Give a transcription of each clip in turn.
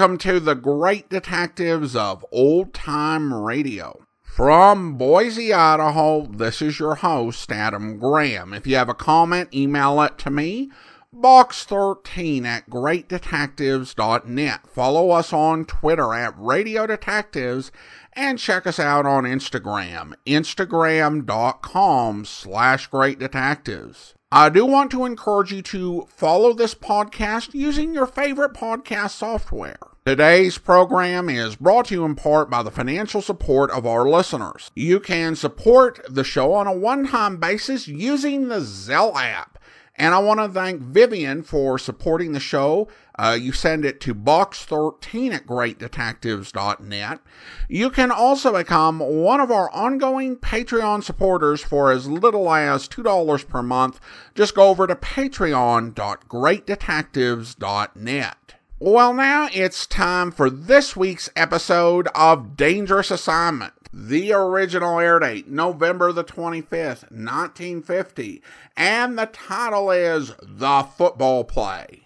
Welcome to the great detectives of old time radio. From Boise, Idaho, this is your host, Adam Graham. If you have a comment, email it to me, box13 at greatdetectives.net. Follow us on Twitter at Radio Detectives and check us out on Instagram, instagram.com slash great detectives. I do want to encourage you to follow this podcast using your favorite podcast software. Today's program is brought to you in part by the financial support of our listeners. You can support the show on a one time basis using the Zelle app. And I want to thank Vivian for supporting the show. Uh, you send it to box13 at greatdetectives.net. You can also become one of our ongoing Patreon supporters for as little as $2 per month. Just go over to patreon.greatdetectives.net. Well, now it's time for this week's episode of Dangerous Assignment. The original air date, November the 25th, 1950, and the title is The Football Play.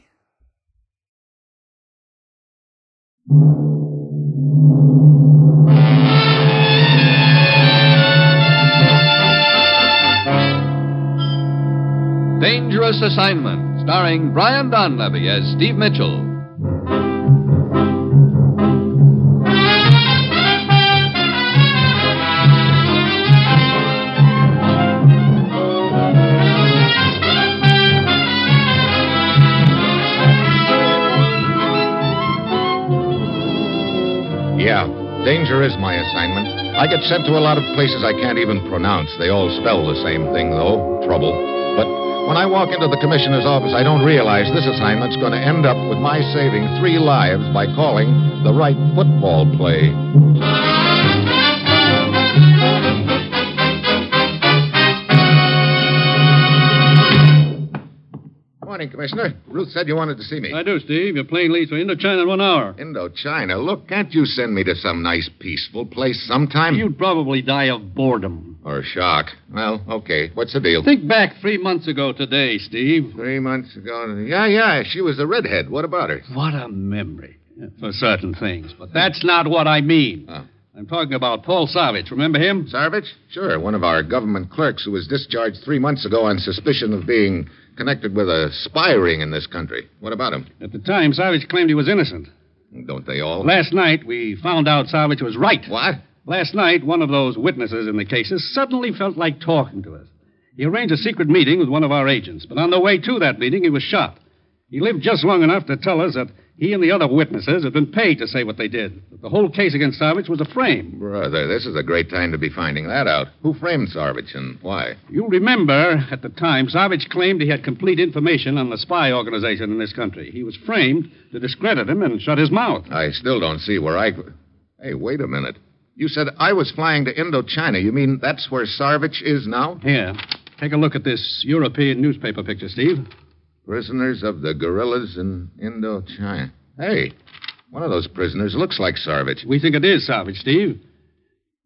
Dangerous Assignment, starring Brian Donlevy as Steve Mitchell. Yeah, danger is my assignment. I get sent to a lot of places I can't even pronounce. They all spell the same thing, though trouble. But when I walk into the commissioner's office, I don't realize this assignment's going to end up with my saving three lives by calling the right football play. Morning, Commissioner. Ruth said you wanted to see me. I do, Steve. Your plane leaves for Indochina in one hour. Indochina. Look, can't you send me to some nice, peaceful place sometime? You'd probably die of boredom. Or shock. Well, okay. What's the deal? Think back three months ago today, Steve. Three months ago. Yeah, yeah. She was a redhead. What about her? What a memory for certain things. But that's not what I mean. Oh. I'm talking about Paul Savage. Remember him? Sarvich? Sure, one of our government clerks who was discharged three months ago on suspicion of being connected with a spy ring in this country. What about him? At the time, Savage claimed he was innocent. Don't they all? Last night, we found out Savage was right. What? Last night, one of those witnesses in the cases suddenly felt like talking to us. He arranged a secret meeting with one of our agents, but on the way to that meeting, he was shot. He lived just long enough to tell us that he and the other witnesses had been paid to say what they did. The whole case against Sarvich was a frame. Brother, this is a great time to be finding that out. Who framed Sarvich and why? You'll remember at the time, Sarvich claimed he had complete information on the spy organization in this country. He was framed to discredit him and shut his mouth. I still don't see where I. Hey, wait a minute. You said I was flying to Indochina. You mean that's where Sarvich is now? Here, take a look at this European newspaper picture, Steve. Prisoners of the guerrillas in Indochina. Hey, one of those prisoners looks like Sarvich. We think it is Savage, Steve.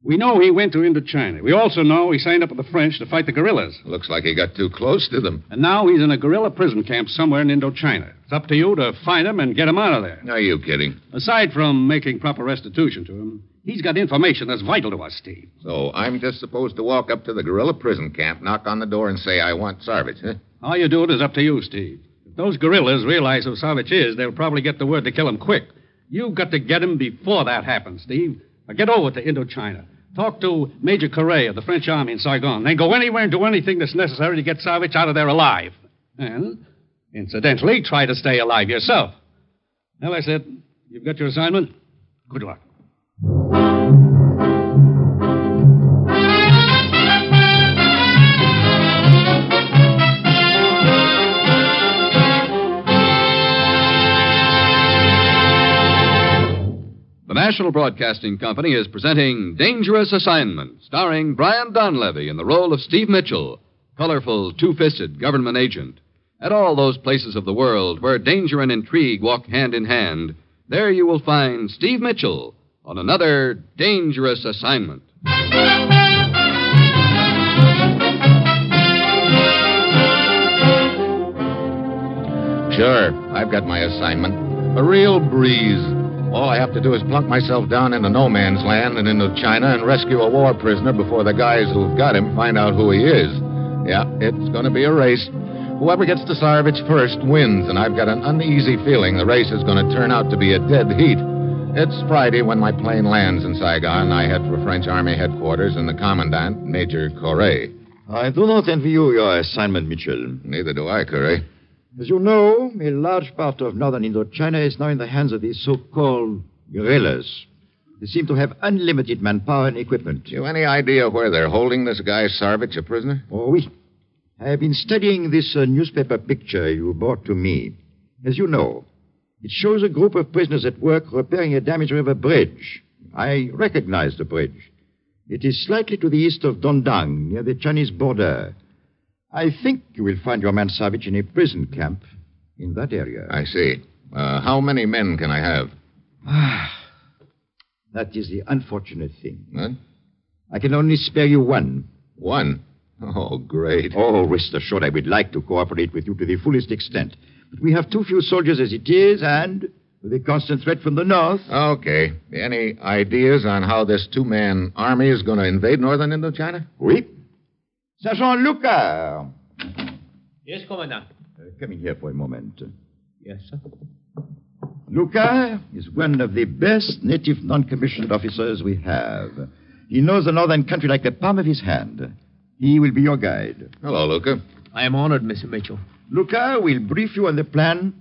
We know he went to Indochina. We also know he signed up with the French to fight the guerrillas. Looks like he got too close to them. And now he's in a guerrilla prison camp somewhere in Indochina. It's up to you to find him and get him out of there. Are you kidding? Aside from making proper restitution to him, he's got information that's vital to us, Steve. So I'm just supposed to walk up to the guerrilla prison camp, knock on the door, and say I want Sarvich, huh? How you do it is up to you, Steve. If those guerrillas realize who Savage is, they'll probably get the word to kill him quick. You've got to get him before that happens, Steve. Now get over to Indochina. Talk to Major Correa of the French army in Saigon. Then go anywhere and do anything that's necessary to get Savage out of there alive. And, incidentally, try to stay alive yourself. Well, I said, you've got your assignment. Good luck. National Broadcasting Company is presenting Dangerous Assignment, starring Brian Donlevy in the role of Steve Mitchell, colorful, two fisted government agent. At all those places of the world where danger and intrigue walk hand in hand, there you will find Steve Mitchell on another dangerous assignment. Sure, I've got my assignment. A real breeze. All I have to do is plunk myself down into no man's land and Indochina and rescue a war prisoner before the guys who've got him find out who he is. Yeah, it's going to be a race. Whoever gets to Sarvich first wins, and I've got an uneasy feeling the race is going to turn out to be a dead heat. It's Friday when my plane lands in Saigon. I head for French Army headquarters and the commandant, Major Corray. I do not envy you your assignment, Mitchell. Neither do I, Corray. As you know, a large part of northern Indochina is now in the hands of these so-called guerrillas. They seem to have unlimited manpower and equipment. You any idea where they're holding this guy Sarvich a prisoner? Oh, oui. I have been studying this uh, newspaper picture you brought to me. As you know, it shows a group of prisoners at work repairing a damaged river bridge. I recognize the bridge. It is slightly to the east of Dong Dang, near the Chinese border. I think you will find your man Savage in a prison camp in that area. I see. Uh, how many men can I have? Ah, That is the unfortunate thing. What? I can only spare you one. One. Oh, great. Oh, rest assured, I would like to cooperate with you to the fullest extent. But we have too few soldiers as it is, and with a constant threat from the north. Okay. Any ideas on how this two man army is going to invade northern Indochina? Oui. Sergeant Luca. Yes, Commandant. Uh, come in here for a moment. Yes, sir. Luca is one of the best native non-commissioned officers we have. He knows the northern country like the palm of his hand. He will be your guide. Hello, Luca. I am honored, Mr. Mitchell. Luca will brief you on the plan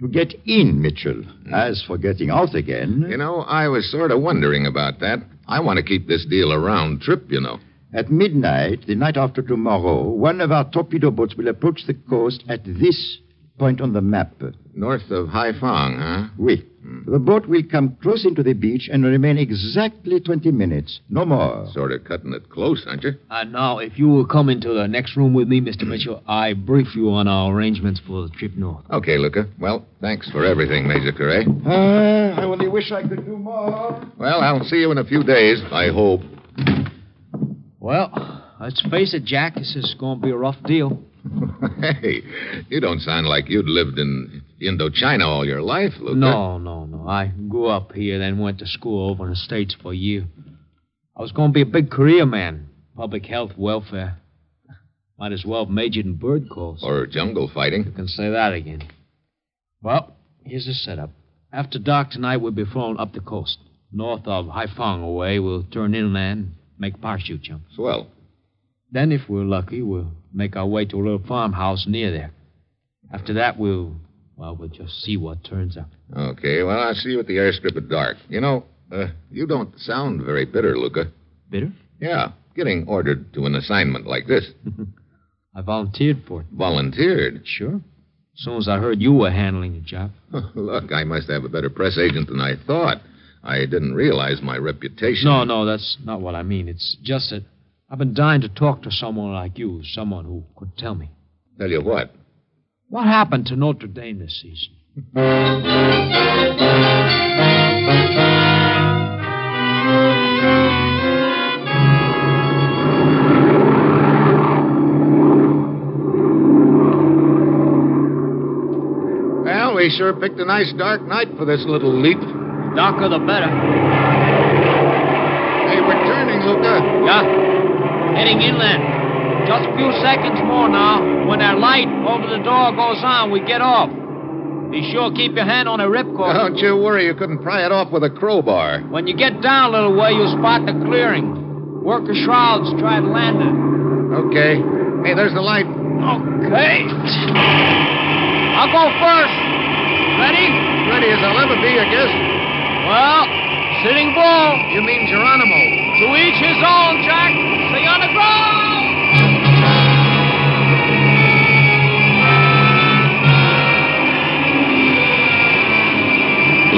to get in, Mitchell. As for getting out again, You know, I was sort of wondering about that. I want to keep this deal a round trip, you know. At midnight, the night after tomorrow, one of our torpedo boats will approach the coast at this point on the map. North of Haiphong, huh? Oui. The boat will come close into the beach and remain exactly 20 minutes. No more. Sort of cutting it close, aren't you? And now, if you will come into the next room with me, Mr. Mitchell, I brief you on our arrangements for the trip north. Okay, Luca. Well, thanks for everything, Major Corray. Ah, I only wish I could do more. Well, I'll see you in a few days, I hope. Well, let's face it, Jack, this is going to be a rough deal. hey, you don't sound like you'd lived in Indochina all your life, Luca. No, no, no. I grew up here, then went to school over in the States for a year. I was going to be a big career man, public health, welfare. Might as well have majored in bird calls. Or jungle fighting. You can say that again. Well, here's the setup. After dark tonight, we'll be flown up the coast. North of Haiphong away, we'll turn inland, make parachute jump. Swell. Then, if we're lucky, we'll make our way to a little farmhouse near there. After that, we'll, well, we'll just see what turns up. Okay, well, I'll see you at the airstrip at dark. You know, uh, you don't sound very bitter, Luca. Bitter? Yeah, getting ordered to an assignment like this. I volunteered for it. Volunteered. Sure. As soon as I heard you were handling the job. Look, I must have a better press agent than I thought. I didn't realize my reputation. No, no, that's not what I mean. It's just that I've been dying to talk to someone like you, someone who could tell me. Tell you what. What happened to Notre Dame this season? Well, we sure picked a nice dark night for this little leap. Darker the better. Hey, we're turning, Luca. Yeah. Heading inland. Just a few seconds more now. When that light over the door goes on, we get off. Be sure keep your hand on the ripcord. Don't you worry, you couldn't pry it off with a crowbar. When you get down a little way, you'll spot the clearing. Work the shrouds, try to land it. Okay. Hey, there's the light. Okay. I'll go first. Ready? Ready as I'll ever be, I guess. Well, sitting bull. You mean Geronimo. To each his own, Jack. Stay on the ground.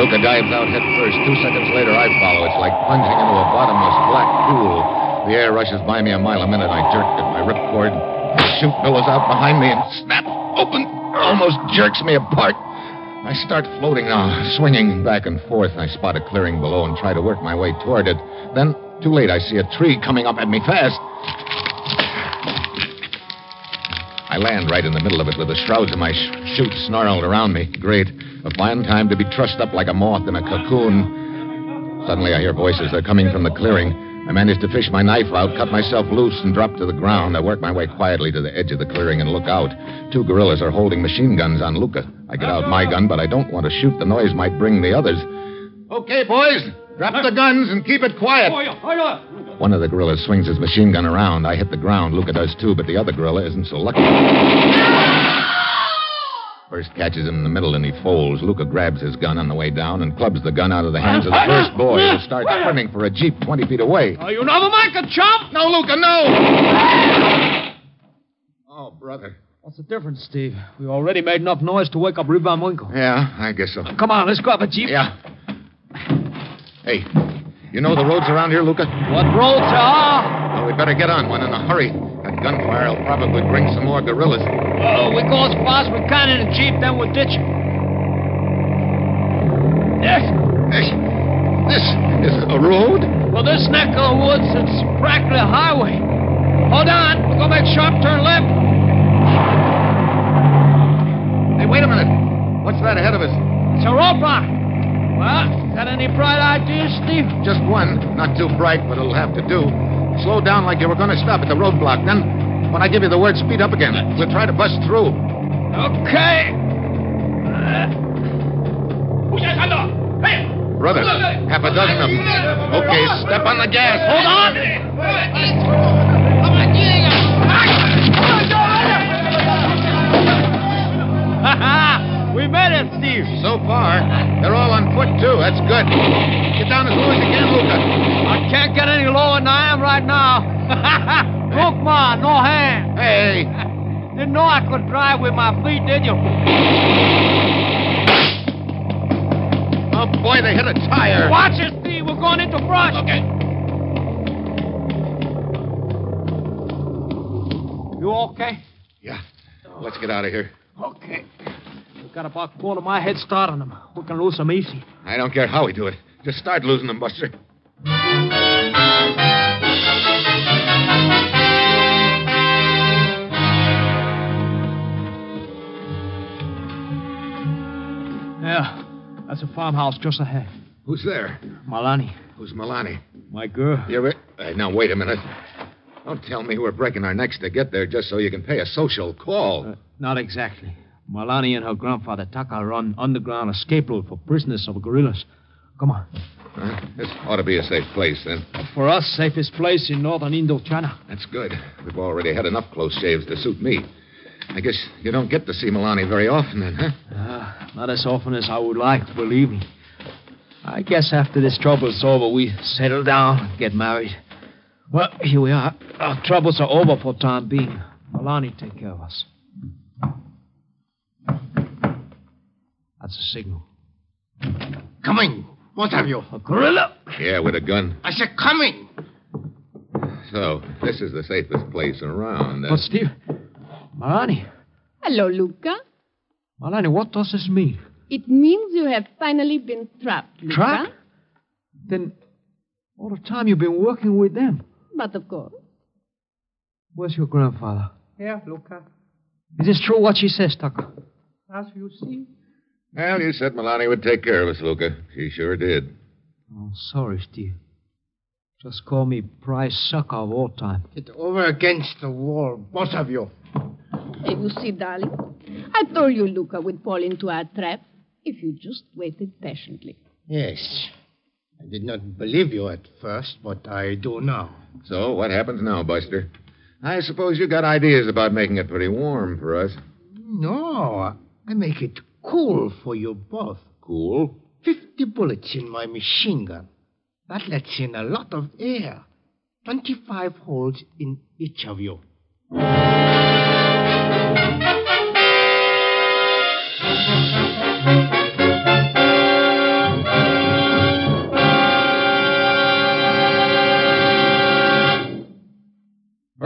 Luca dives out head first. Two seconds later, I follow. It's like plunging into a bottomless black pool. The air rushes by me a mile a minute. I jerk at my ripcord. The chute billows out behind me and snap open. Almost jerks me apart. I start floating now, swinging back and forth. I spot a clearing below and try to work my way toward it. Then, too late, I see a tree coming up at me fast. I land right in the middle of it with the shrouds of my sh- chute snarled around me. Great. A fine time to be trussed up like a moth in a cocoon. Suddenly, I hear voices. They're coming from the clearing. I manage to fish my knife out, cut myself loose, and drop to the ground. I work my way quietly to the edge of the clearing and look out. Two guerrillas are holding machine guns on Luca. I get out my gun, but I don't want to shoot. The noise might bring the others. Okay, boys. Drop the guns and keep it quiet. One of the guerrillas swings his machine gun around. I hit the ground. Luca does too, but the other guerrilla isn't so lucky. First catches him in the middle and he folds. Luca grabs his gun on the way down and clubs the gun out of the hands of the first boy who starts sprinting for a jeep 20 feet away. Oh, you never mind a chump! No, Luca, no! Oh, brother. What's the difference, Steve? We already made enough noise to wake up Van Winkle. Yeah, I guess so. Come on, let's grab a jeep. Yeah. Hey, you know the roads around here, Luca? What roads are? Well, we better get on one in a hurry. That gunfire will probably bring some more guerrillas. Oh, we go as fast as we can in the jeep, then we'll ditch it. Yes. Hey, this is a road? Well, this neck of the woods, it's practically a highway. Hold on, we're gonna make sharp turn left. Hey, wait a minute. What's that ahead of us? It's a roadblock. Well, got any bright ideas, Steve? Just one. Not too bright, but it'll have to do. Slow down like you were going to stop at the roadblock. Then, when I give you the word, speed up again. We'll try to bust through. Okay. Hey! Brother, half a dozen of them. Okay, step on the gas. Hold on. We it, Steve. So far, they're all on foot, too. That's good. Get down as low as you can, Luca. I can't get any lower than I am right now. Look, ma, no hand. Hey, Didn't know I could drive with my feet, did you? oh boy, they hit a tire. Watch it, Steve. We're going into brush. Okay. You okay? Yeah, let's get out of here. Okay. We got about a quarter of my head start on them. We can lose them easy. I don't care how we do it. Just start losing them, Buster. Yeah, that's a farmhouse just ahead. Who's there? Malani, Who's Milani? my girl. You ever... Uh, now, wait a minute. Don't tell me we're breaking our necks to get there just so you can pay a social call. Uh, not exactly. Malani and her grandfather Taka run underground escape route for prisoners of guerrillas. Come on. Huh? This ought to be a safe place, then. For us, safest place in northern Indochina. That's good. We've already had enough close shaves to suit me. I guess you don't get to see Milani very often, then, huh? Uh, not as often as I would like, believe me. I guess after this trouble's over, we settle down and get married. Well, here we are. Our troubles are over for time being. Malani take care of us. That's a signal. Coming. What have you? A guerrilla? Yeah, with a gun. I said coming. So, this is the safest place around. Uh, But Steve, Malani, Hello, Luca. Malani, what does this mean? It means you have finally been trapped, Luca. Trapped? Then, all the time you've been working with them. But of course. Where's your grandfather? Here, Luca. Is this true what she says, Tucker? As you see. Well, you said Milani would take care of us, Luca. She sure did. Oh, sorry, Steve. Just call me Price sucker of all time. Get over against the wall, both of you. Hey, you see, darling, I told you Luca would fall into our trap if you just waited patiently. Yes. I did not believe you at first, but I do now. So, what happens now, Buster? I suppose you got ideas about making it pretty warm for us. No, I make it cool for you both. Cool. Fifty bullets in my machine gun. That lets in a lot of air. Twenty-five holes in each of you.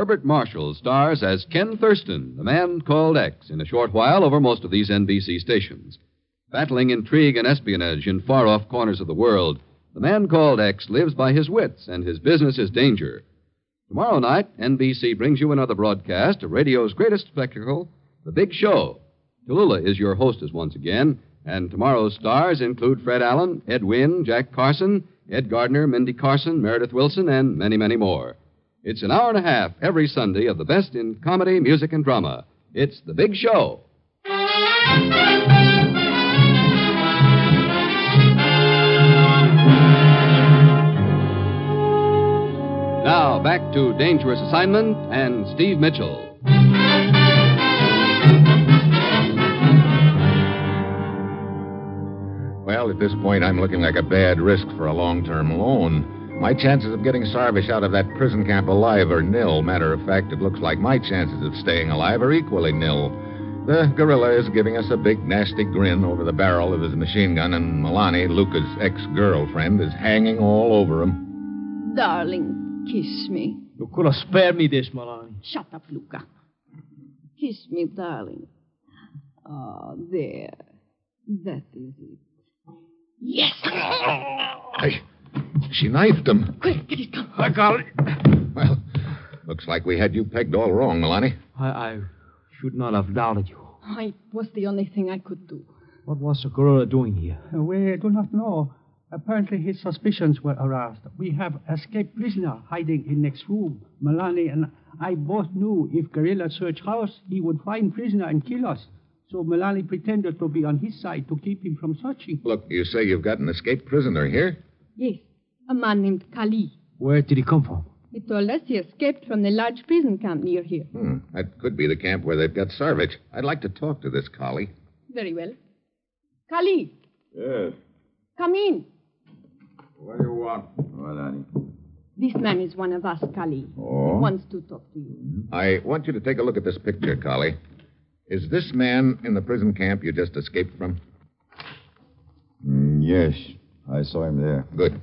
Herbert Marshall stars as Ken Thurston, the man called X, in a short while over most of these NBC stations. Battling intrigue and espionage in far off corners of the world, the man called X lives by his wits, and his business is danger. Tomorrow night, NBC brings you another broadcast of radio's greatest spectacle, The Big Show. Tallulah is your hostess once again, and tomorrow's stars include Fred Allen, Ed Wynn, Jack Carson, Ed Gardner, Mindy Carson, Meredith Willson, and many, many more. It's an hour and a half every Sunday of the best in comedy, music, and drama. It's The Big Show. Now, back to Dangerous Assignment and Steve Mitchell. Well, at this point, I'm looking like a bad risk for a long term loan. My chances of getting Sarvich out of that prison camp alive are nil. Matter of fact, it looks like my chances of staying alive are equally nil. The guerrilla is giving us a big, nasty grin over the barrel of his machine gun, and Milani, Luca's ex girlfriend, is hanging all over him. Darling, kiss me. You could have spared me this, Malani. Shut up, Luca. Kiss me, darling. Ah, there. That is it. Yes! Hey, she knifed him. Quick, get it come. I got it. Well, looks like we had you pegged all wrong, Milani. I, I should not have doubted you. Oh, it was the only thing I could do. What was the guerrilla doing here? We do not know. Apparently, his suspicions were aroused. We have escaped prisoner hiding in next room. Milani and I both knew if guerrilla search house, he would find prisoner and kill us. So Milani pretended to be on his side to keep him from searching. Look, you say you've got an escaped prisoner here? Yes, a man named Kali. Where did he come from? He told us he escaped from the large prison camp near here. Hmm, that could be the camp where they've got Sarvich. I'd like to talk to this Kali. Very well. Kali, Yes. come in. What do you want, Milani? This man is one of us, Kali. Oh? Wants to talk to you. I want you to take a look at this picture, Kali. Is this man in the prison camp you just escaped from? Mm, yes, I saw him there. Good.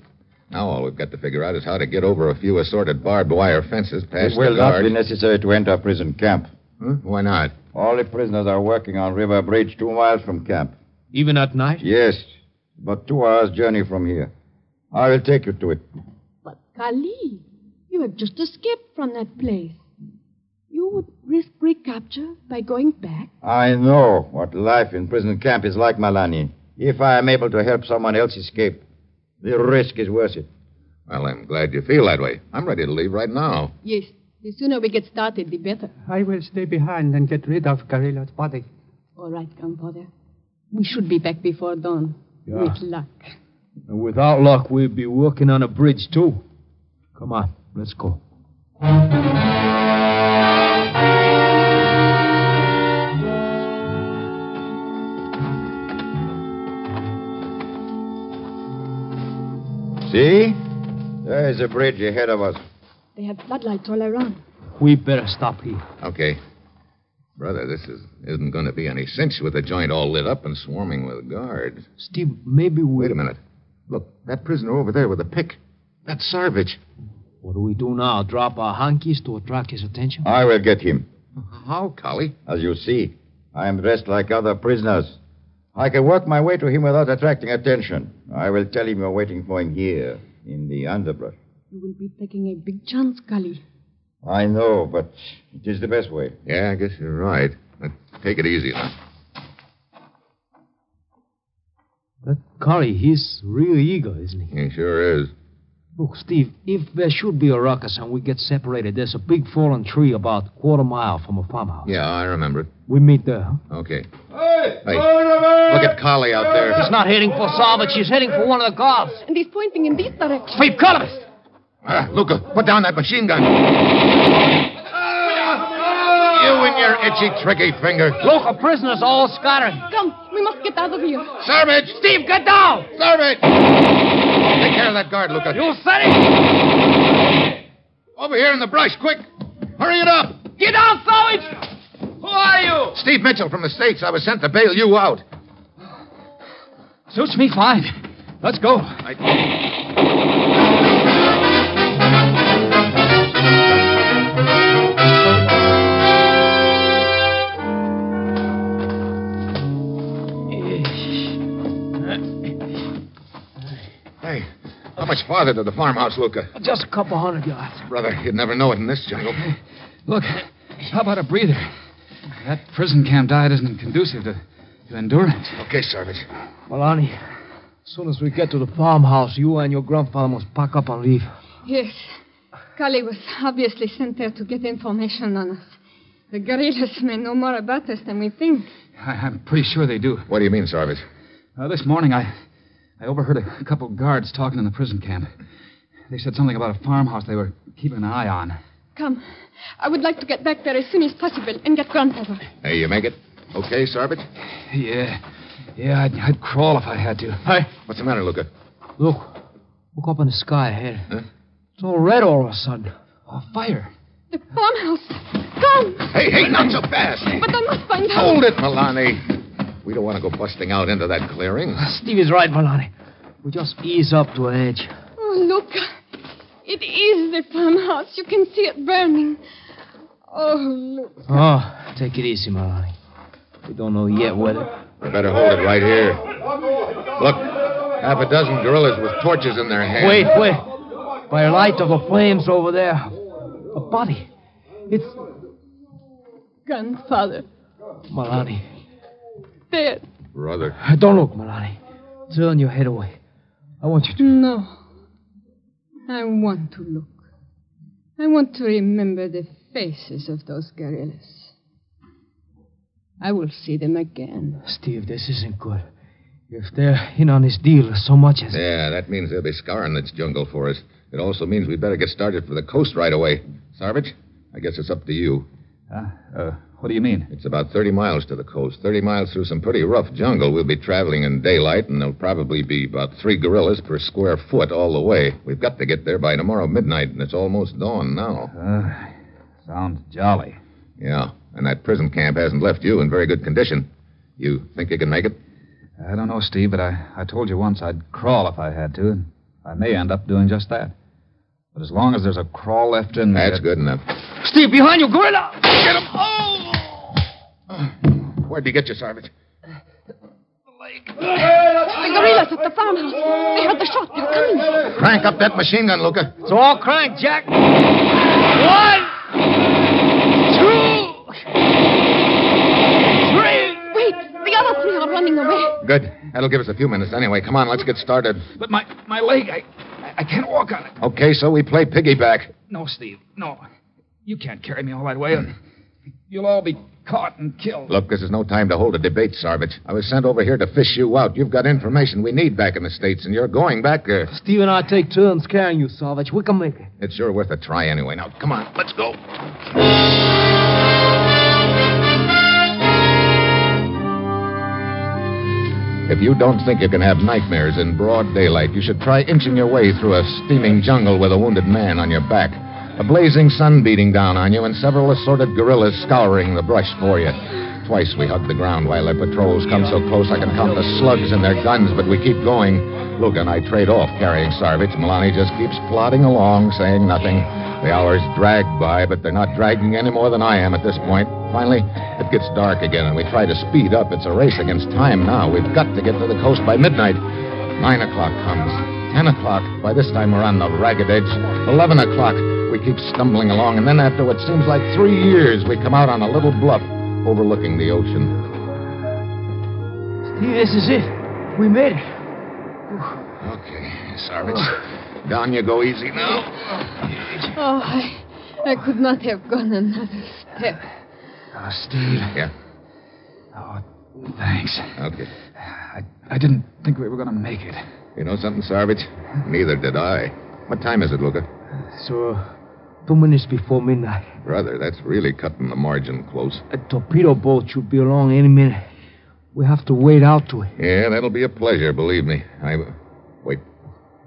Now all we've got to figure out is how to get over a few assorted barbed wire fences past It will the not guard. be necessary to enter prison camp. Huh? Why not? All the prisoners are working on River Bridge two miles from camp. Even at night? Yes, about two hours' journey from here. I will take you to it. But Kali, you have just escaped from that place. You would risk recapture by going back? I know what life in prison camp is like, Malani. If I am able to help someone else escape, the risk is worth it. Well, I'm glad you feel that way. I'm ready to leave right now. Yes. The sooner we get started, the better. I will stay behind and get rid of Guerrilla's body. All right, grandfather. We should be back before dawn. Yeah. With luck. And without luck, we'd be working on a bridge, too. Come on, let's go. See? There is a bridge ahead of us. They have floodlights all around. We better stop here. Okay. Brother, this is, isn't going to be any cinch with the joint all lit up and swarming with guards. Steve, maybe we. Wait a minute. Look, that prisoner over there with the pick. That's Sarvich. What do we do now? Drop our hankies to attract his attention? I will get him. How, Kali? As you see, I am dressed like other prisoners. I can work my way to him without attracting attention. I will tell him you're waiting for him here, in the underbrush. You will be taking a big chance, Kali. I know, but it is the best way. Yeah, I guess you're right. But take it easy now. That Curry, he's really eager, isn't he? He sure is. Look, Steve, if there should be a ruckus and we get separated, there's a big fallen tree about a quarter mile from a farmhouse. Yeah, I remember it. We meet there, huh? Okay. Hey! Hey, look at Kali out there. He's not heading for Salvage, She's heading for one of the guards. And he's pointing in this direction. Sweep Columbus! Ah, Luca, put down that machine gun. You and your itchy, tricky finger. Look, our prisoners all scattered. Come, we must get out of here. Sarvich! Steve, get down! Sarvich! Take care of that guard, Luca. You said it! Over here in the brush, quick. Hurry it up. Get down, Salvage! Who are you? Steve Mitchell from the States. I was sent to bail you out. Suits me fine. Let's go. I... Hey, How much farther to the farmhouse, Luca? Uh, Just a couple hundred yards. Brother, you'd never know it in this jungle. Look, how about a breather? That prison camp diet isn't conducive to, to endurance. Okay, Sergeant. Malani, as soon as we get to the farmhouse, you and your grandfather must pack up and leave. Yes. Kali was obviously sent there to get information on us. The guerrillas may know more about us than we think. I, I'm pretty sure they do. What do you mean, Sergeant? Uh, this morning, I, I overheard a couple guards talking in the prison camp. They said something about a farmhouse they were keeping an eye on. Come. I would like to get back there as soon as possible and get grandfather. Hey, you make it? Okay, Sergeant? Yeah. Yeah, I'd, I'd crawl if I had to. Hi. What's the matter, Luca? Look. Look up in the sky ahead. Huh? It's all red all of a sudden. A fire. The farmhouse. Come. Hey, hey, not so fast. But I must find out. Hold it, Milani. We don't want to go busting out into that clearing. Ah, Steve is right, Malani. We just ease up to an edge. Oh, look. It is the farmhouse. You can see it burning. Oh, look. Oh, take it easy, Malani. We don't know yet whether. We better hold it right here. Look, half a dozen guerrillas with torches in their hands. Wait, wait. By the light of the flames over there, a body. It's Grandfather. Malani. Dead. Brother. Don't look, Malani. Turn your head away. I want you to. No. I want to look. I want to remember the faces of those guerrillas. I will see them again. Steve, this isn't good. If they're in on this deal so much as. Yeah, that means they'll be scouring this jungle for us. It also means we'd better get started for the coast right away. Sarvich, I guess it's up to you. Uh, uh, what do you mean? It's about 30 miles to the coast. 30 miles through some pretty rough jungle. We'll be traveling in daylight, and there'll probably be about three guerrillas per square foot all the way. We've got to get there by tomorrow midnight, and it's almost dawn now. Uh, sounds jolly. Yeah, and that prison camp hasn't left you in very good condition. You think you can make it? I don't know, Steve, but I, I told you once I'd crawl if I had to, and I may end up doing just that. But as long as there's a crawl left in me. That's good enough. Steve, behind you, guerrilla! Get him! Oh! Where'd you get you, Sarvich? The guerrillas at the farmhouse. I heard the shot. They're coming. Crank up that machine gun, Luca. So all crank, Jack. One, two, three. Wait, the other three are running away. Good. That'll give us a few minutes anyway. Come on, let's get started. But my, my leg, I, I can't walk on it. Okay, so we play piggyback. No, Steve, no. You can't carry me all that way. You'll all be caught and killed. Look, this is no time to hold a debate, Sarvich. I was sent over here to fish you out. You've got information we need back in the States, and you're going back there. Steve and I take turns carrying you, Savage. We can make it. It's sure worth a try anyway. Now, come on, let's go. If you don't think you can have nightmares in broad daylight, you should try inching your way through a steaming jungle with a wounded man on your back, a blazing sun beating down on you, and several assorted guerrillas scouring the brush for you. Twice we hug the ground while their patrols come so close I can count the slugs in their guns, but we keep going. Luke and I trade off carrying Sarvich. Milani just keeps plodding along, saying nothing. The hours drag by, but they're not dragging any more than I am at this point. Finally, it gets dark again, and we try to speed up. It's a race against time now. We've got to get to the coast by midnight. Nine o'clock comes. Ten o'clock. By this time, we're on the ragged edge. Eleven o'clock. We keep stumbling along, and then after what seems like three years, we come out on a little bluff overlooking the ocean. Steve, this is it. We made it. Okay, Sarvich. Down you go easy now. Oh, I, I could not have gone another step. Oh, Steve. Yeah. Oh, thanks. Okay. I, I didn't think we were going to make it. You know something, Sarvich? Neither did I. What time is it, Luca? So, two minutes before midnight. Brother, that's really cutting the margin close. A torpedo boat should be along any minute. We have to wait out to it. Yeah, that'll be a pleasure, believe me. I. Wait,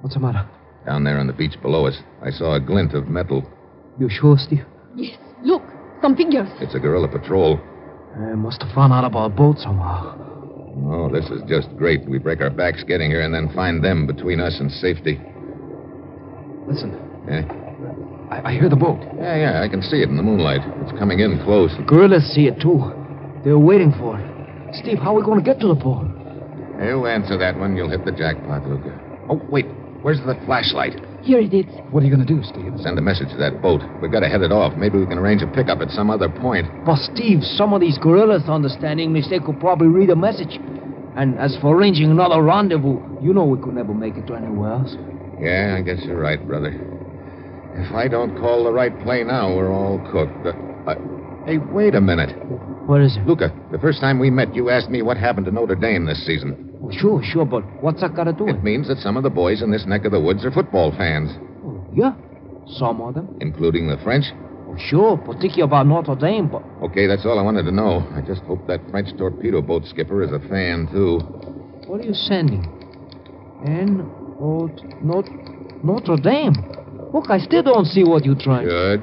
What's the matter? down there on the beach below us, I saw a glint of metal. You sure, Steve? Yes, look, some figures. It's a guerrilla patrol. I must have found out about a boat somehow. Oh, this is just great. We break our backs getting here and then find them between us and safety. Listen, Yeah? I, I hear the boat. Yeah, yeah, I can see it in the moonlight. It's coming in close. The Guerrillas see it, too. They're waiting for it. Steve, how are we going to get to the boat? You answer that one, you'll hit the jackpot, Luca. Oh, wait. Where's the flashlight? Here it is. What are you going to do, Steve? Send a message to that boat. We've got to head it off. Maybe we can arrange a pickup at some other point. But, Steve, some of these guerrillas understand English. They could probably read a message. And as for arranging another rendezvous, you know we could never make it to anywhere else. Yeah, I guess you're right, brother. If I don't call the right play now, we're all cooked. Uh, uh, hey, wait a minute. What is it? Luca, the first time we met, you asked me what happened to Notre Dame this season. Oh, sure, sure, but what's that got to do with It means that some of the boys in this neck of the woods are football fans, Yeah, some of them. including the French. Oh, sure, particularly about Notre Dame, but Okay, that's all I wanted to know. I just hope that French torpedo boat skipper is a fan, too. what are you sending? N O Not Notre Dame. Look, I still don't see what you're trying. Good.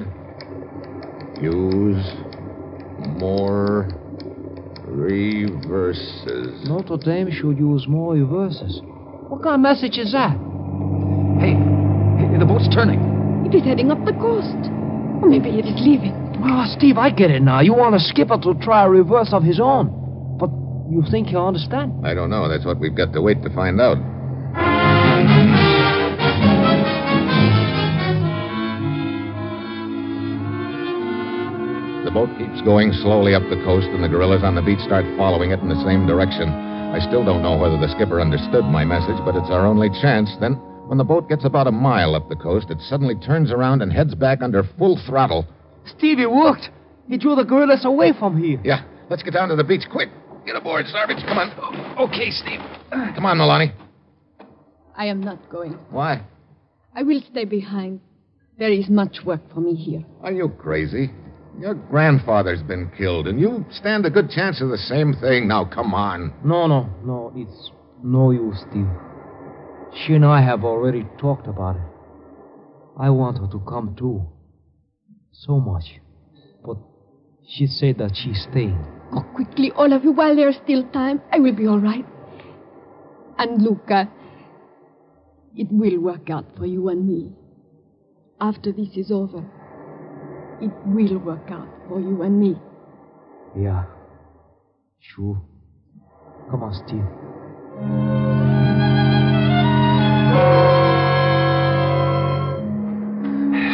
Use more reverses. Notre Dame should use more reverses. What kind of message is that? Hey, hey, the boat's turning. It is heading up the coast. Or maybe it is leaving. Ah, Steve, I get it now. You want a skipper to try a reverse of his own. But you think he'll understand? I don't know. That's what we've got to wait to find out. The boat keeps going slowly up the coast, and the guerrillas on the beach start following it in the same direction. I still don't know whether the skipper understood my message, but it's our only chance. Then, when the boat gets about a mile up the coast, it suddenly turns around and heads back under full throttle. Steve, it worked. He drew the guerrillas away from here. Yeah, let's get down to the beach quick. Get aboard, Sarvich. Come on. Okay, Steve. Come on, Milani. I am not going. Why? I will stay behind. There is much work for me here. Are you crazy? Your grandfather's been killed, and you stand a good chance of the same thing. Now, come on. No, no, no. It's no use, Steve. She and I have already talked about it. I want her to come too. So much. But she said that she's staying. Go oh, quickly, all of you, while there is still time. I will be all right. And Luca, it will work out for you and me. After this is over, it will work out for you and me. Yeah. Sure. Come on, Steve.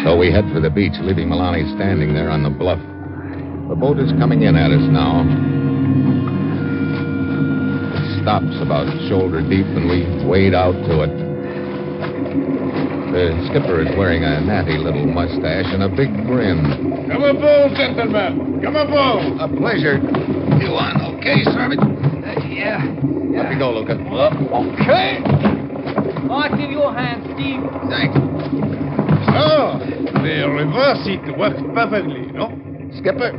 So we head for the beach, leaving Milani standing there on the bluff. The boat is coming in at us now. It stops about shoulder deep, and we wade out to it. The skipper is wearing a natty little mustache and a big grin. Come aboard, gentlemen. Come aboard. A pleasure. You on okay, Sergeant? Uh, yeah. Let me go, Luca. Uh, okay. I'll give you a hand, Steve. Thanks. So, the reverse it worked perfectly, no? Skipper,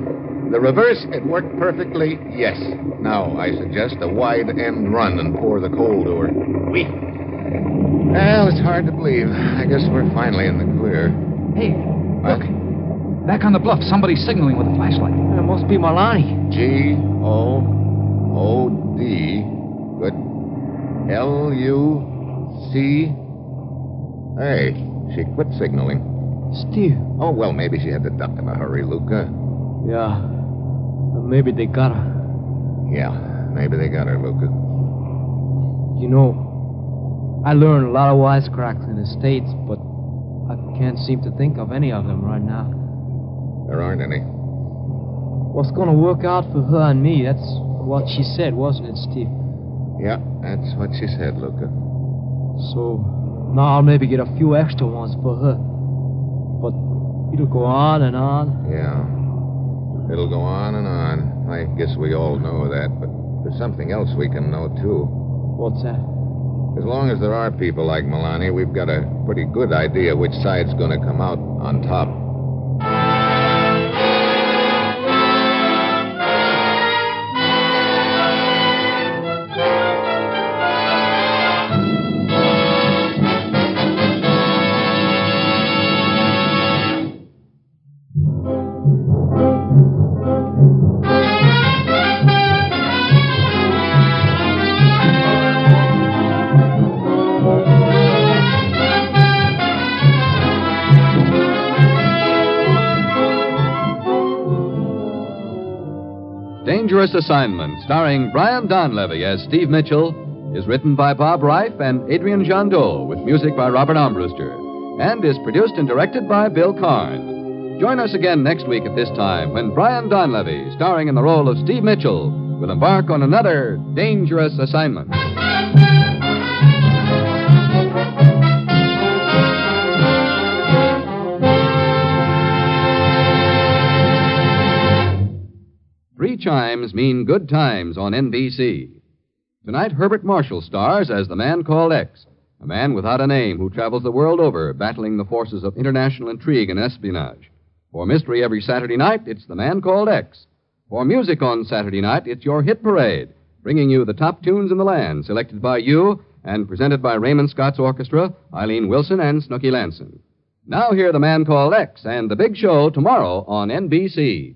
the reverse, it worked perfectly, yes. Now, I suggest a wide end run and pour the coal to her. Oui. Well, it's hard to believe. I guess we're finally in the clear. Hey, What? look. Back on the bluff, somebody's signaling with a flashlight. It must be Milani. G O O D. Good. L U C. Hey, she quit signaling. Steve. Oh, well, maybe she had to duck in a hurry, Luca. Yeah. Maybe they got her. Yeah, maybe they got her, Luca. You know, I learned a lot of wisecracks in the States, but I can't seem to think of any of them right now. There aren't any. What's going to work out for her and me? That's what she said, wasn't it, Steve? Yeah, that's what she said, Luca. So now I'll maybe get a few extra ones for her. But it'll go on and on. Yeah. It'll go on and on. I guess we all know that, but there's something else we can know, too. What's that? As long as there are people like Milani, we've got a pretty good idea which side's going to come out on top. Dangerous Assignment, starring Brian Donlevy as Steve Mitchell, is written by Bob Reif and Adrian Gendot with music by Robert Armbruster and is produced and directed by Bill Karn. Join us again next week at this time when Brian Donlevy, starring in the role of Steve Mitchell, will embark on another dangerous assignment. Chimes mean good times on NBC. Tonight, Herbert Marshall stars as the man called X, a man without a name who travels the world over battling the forces of international intrigue and espionage. For mystery every Saturday night, it's the man called X. For music on Saturday night, it's your hit parade, bringing you the top tunes in the land, selected by you and presented by Raymond Scott's orchestra, Eileen Wilson, and Snooky Lanson. Now hear the man called X and the big show tomorrow on NBC.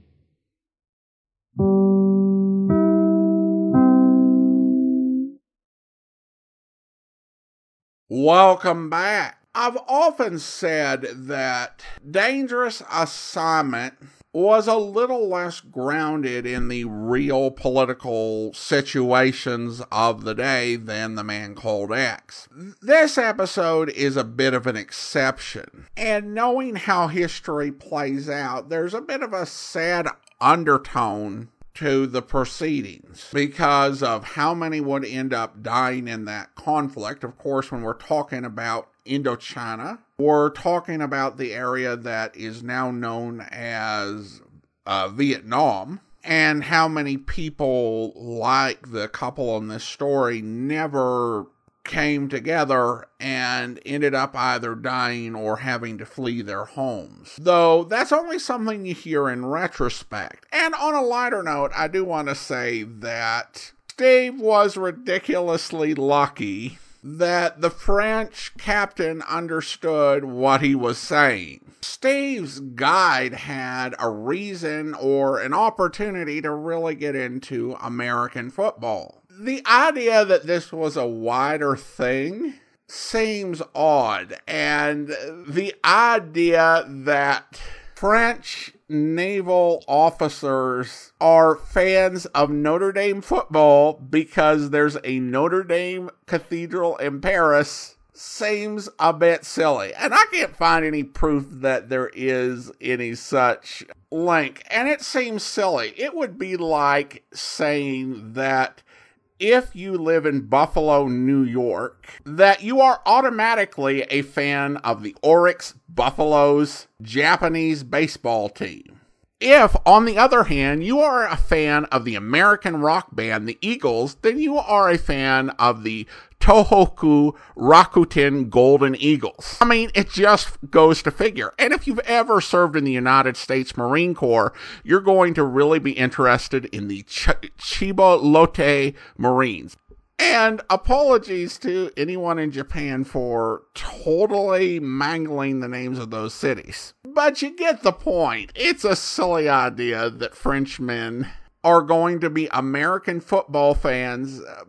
Welcome back. I've often said that Dangerous Assignment was a little less grounded in the real political situations of the day than The Man Called X. This episode is a bit of an exception, and knowing how history plays out, there's a bit of a sad undertone to the proceedings because of how many would end up dying in that conflict. Of course, when we're talking about Indochina, we're talking about the area that is now known as uh, Vietnam. And how many people, like the couple in this story, never came together and ended up either dying or having to flee their homes. Though that's only something you hear in retrospect. And on a lighter note, I do want to say that Steve was ridiculously lucky that the French captain understood what he was saying. Steve's guide had a reason or an opportunity to really get into American football the idea that this was a wider thing seems odd. And the idea that French naval officers are fans of Notre Dame football because there's a Notre Dame cathedral in Paris seems a bit silly. And I can't find any proof that there is any such link. And it seems silly. It would be like saying that if you live in Buffalo, New York, that you are automatically a fan of the Orix Buffaloes Japanese baseball team. If, on the other hand, you are a fan of the American rock band the Eagles, then you are a fan of the Tohoku Rakuten Golden Eagles. I mean, it just goes to figure. And if you've ever served in the United States Marine Corps, you're going to really be interested in the Ch- Chiba Lotte Marines. And apologies to anyone in Japan for totally mangling the names of those cities. But you get the point. It's a silly idea that Frenchmen are going to be American football fans uh,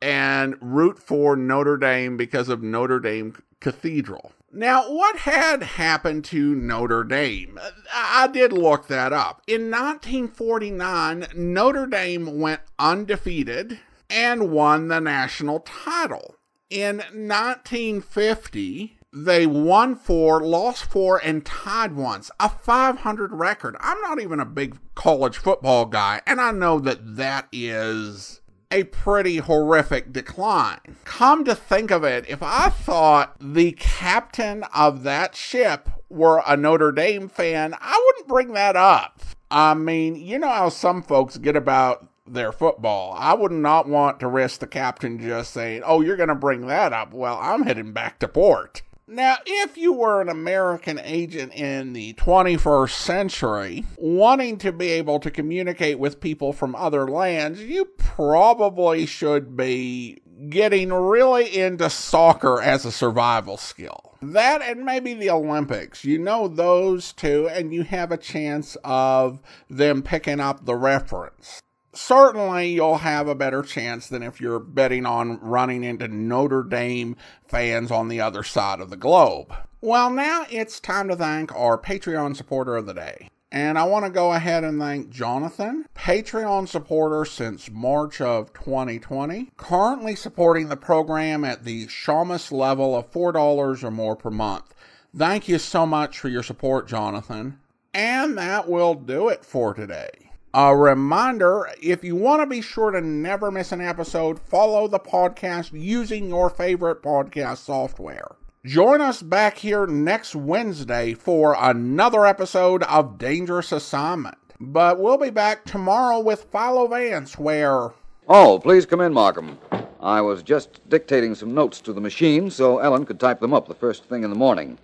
and root for Notre Dame because of Notre Dame Cathedral. Now, what had happened to Notre Dame? I did look that up. In 1949, Notre Dame went undefeated and won the national title. In 1950, they won four, lost four, and tied once. A 500 record. I'm not even a big college football guy, and I know that that is a pretty horrific decline. Come to think of it, if I thought the captain of that ship were a Notre Dame fan, I wouldn't bring that up. I mean, you know how some folks get about their football. I would not want to risk the captain just saying, Oh, you're going to bring that up. Well, I'm heading back to port. Now, if you were an American agent in the 21st century, wanting to be able to communicate with people from other lands, you probably should be getting really into soccer as a survival skill. That and maybe the Olympics. You know those two, and you have a chance of them picking up the reference certainly you'll have a better chance than if you're betting on running into Notre Dame fans on the other side of the globe. Well, now it's time to thank our Patreon supporter of the day. And I want to go ahead and thank Jonathan, Patreon supporter since March of 2020, currently supporting the program at the Shamus level of $4 or more per month. Thank you so much for your support, Jonathan. And that will do it for today. A reminder if you want to be sure to never miss an episode, follow the podcast using your favorite podcast software. Join us back here next Wednesday for another episode of Dangerous Assignment. But we'll be back tomorrow with Philo Vance, where. Oh, please come in, Markham. I was just dictating some notes to the machine so Ellen could type them up the first thing in the morning.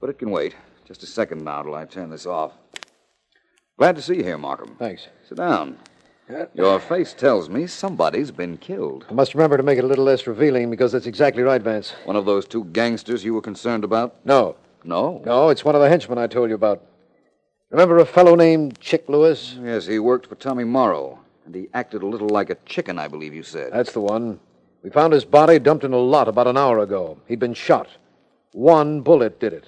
But it can wait. Just a second now till I turn this off. Glad to see you here, Markham. Thanks. Sit down. Your face tells me somebody's been killed. I must remember to make it a little less revealing because that's exactly right, Vance. One of those two gangsters you were concerned about? No. No? No, it's one of the henchmen I told you about. Remember a fellow named Chick Lewis? Yes, he worked for Tommy Morrow, and he acted a little like a chicken, I believe you said. That's the one. We found his body dumped in a lot about an hour ago. He'd been shot. One bullet did it.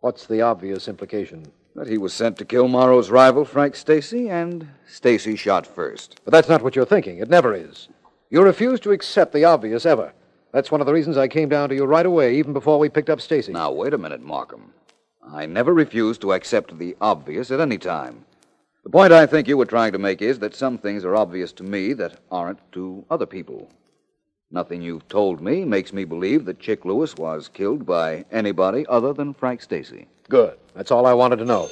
What's the obvious implication? That he was sent to kill Morrow's rival, Frank Stacy, and Stacy shot first. But that's not what you're thinking. It never is. You refuse to accept the obvious ever. That's one of the reasons I came down to you right away, even before we picked up Stacy. Now, wait a minute, Markham. I never refused to accept the obvious at any time. The point I think you were trying to make is that some things are obvious to me that aren't to other people. Nothing you've told me makes me believe that Chick Lewis was killed by anybody other than Frank Stacy. Good. That's all I wanted to know.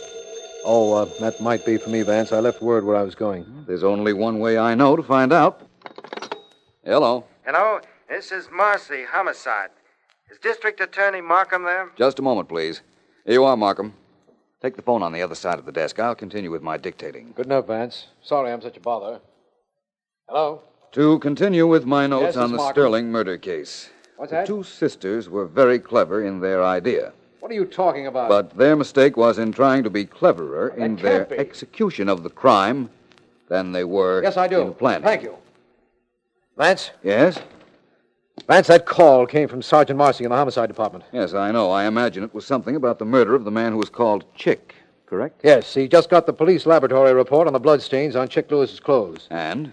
Oh, uh, that might be for me, Vance. I left word where I was going. There's only one way I know to find out. Hello. Hello, this is Marcy, homicide. Is District Attorney Markham there? Just a moment, please. Here you are, Markham. Take the phone on the other side of the desk. I'll continue with my dictating. Good enough, Vance. Sorry I'm such a bother. Hello? To continue with my notes Yes, on the Markham. Sterling murder case. What's the two sisters were very clever in their idea. What are you talking about? But their mistake was in trying to be cleverer That in their be. execution of the crime than they were Yes, I do. in planning. Thank you. Vance? Yes? Vance, that call came from Sergeant Marcy in the homicide department. Yes, I know. I imagine it was something about the murder of the man who was called Chick, correct? Yes, he just got the police laboratory report on the bloodstains on Chick Lewis's clothes. And?